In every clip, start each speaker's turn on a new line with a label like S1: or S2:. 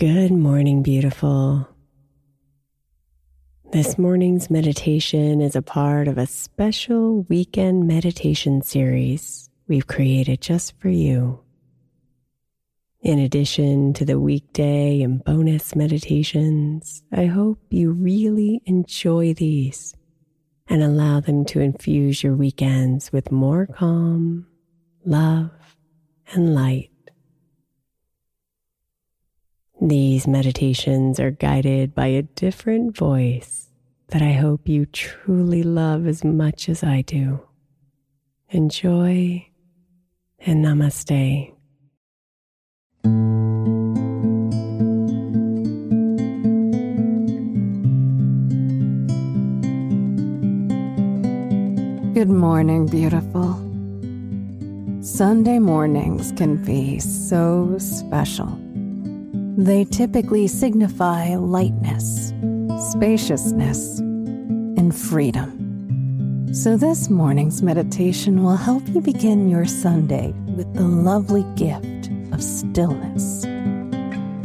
S1: Good morning, beautiful. This morning's meditation is a part of a special weekend meditation series we've created just for you. In addition to the weekday and bonus meditations, I hope you really enjoy these and allow them to infuse your weekends with more calm, love, and light. These meditations are guided by a different voice that I hope you truly love as much as I do. Enjoy and namaste.
S2: Good morning, beautiful. Sunday mornings can be so special. They typically signify lightness, spaciousness, and freedom. So, this morning's meditation will help you begin your Sunday with the lovely gift of stillness.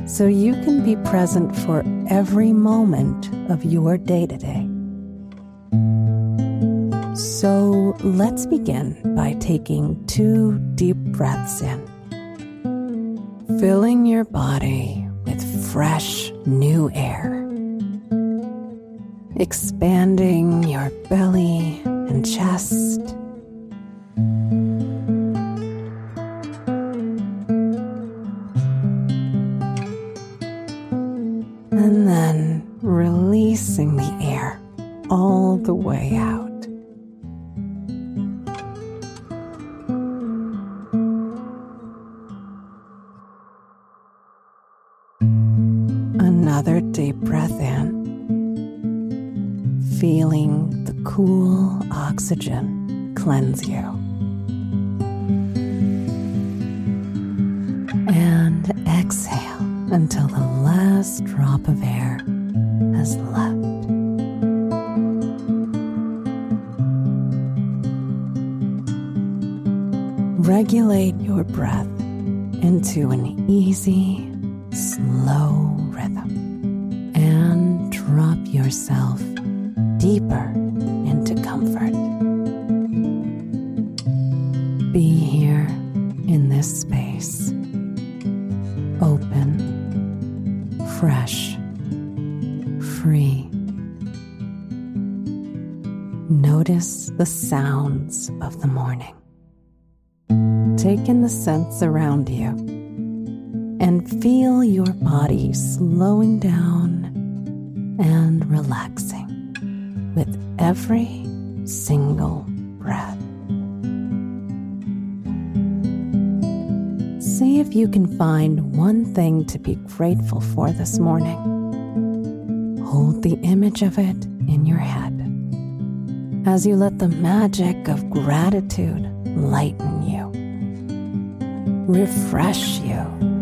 S2: So you can be present for every moment of your day to day. So, let's begin by taking two deep breaths in, filling your body fresh new air, expanding your belly and chest. Feeling the cool oxygen cleanse you. And exhale until the last drop of air has left. Regulate your breath into an easy, slow rhythm and drop yourself deeper into comfort. Be here in this space, open, fresh, free. Notice the sounds of the morning. Take in the scents around you and feel your body slowing down and relaxing with every single breath. See if you can find one thing to be grateful for this morning. Hold the image of it in your head as you let the magic of gratitude lighten you, refresh you.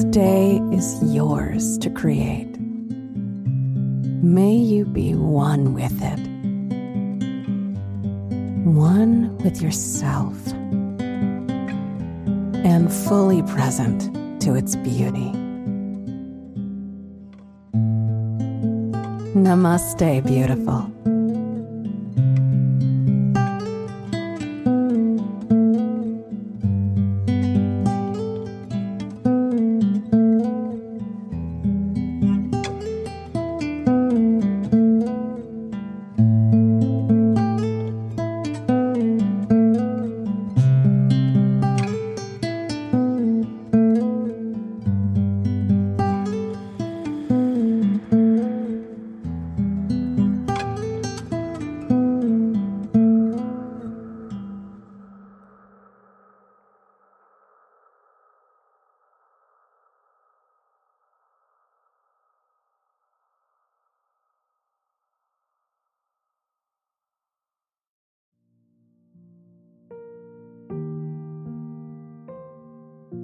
S2: This day is yours to create. May you be one with it, one with yourself, and fully present to its beauty. Namaste, beautiful.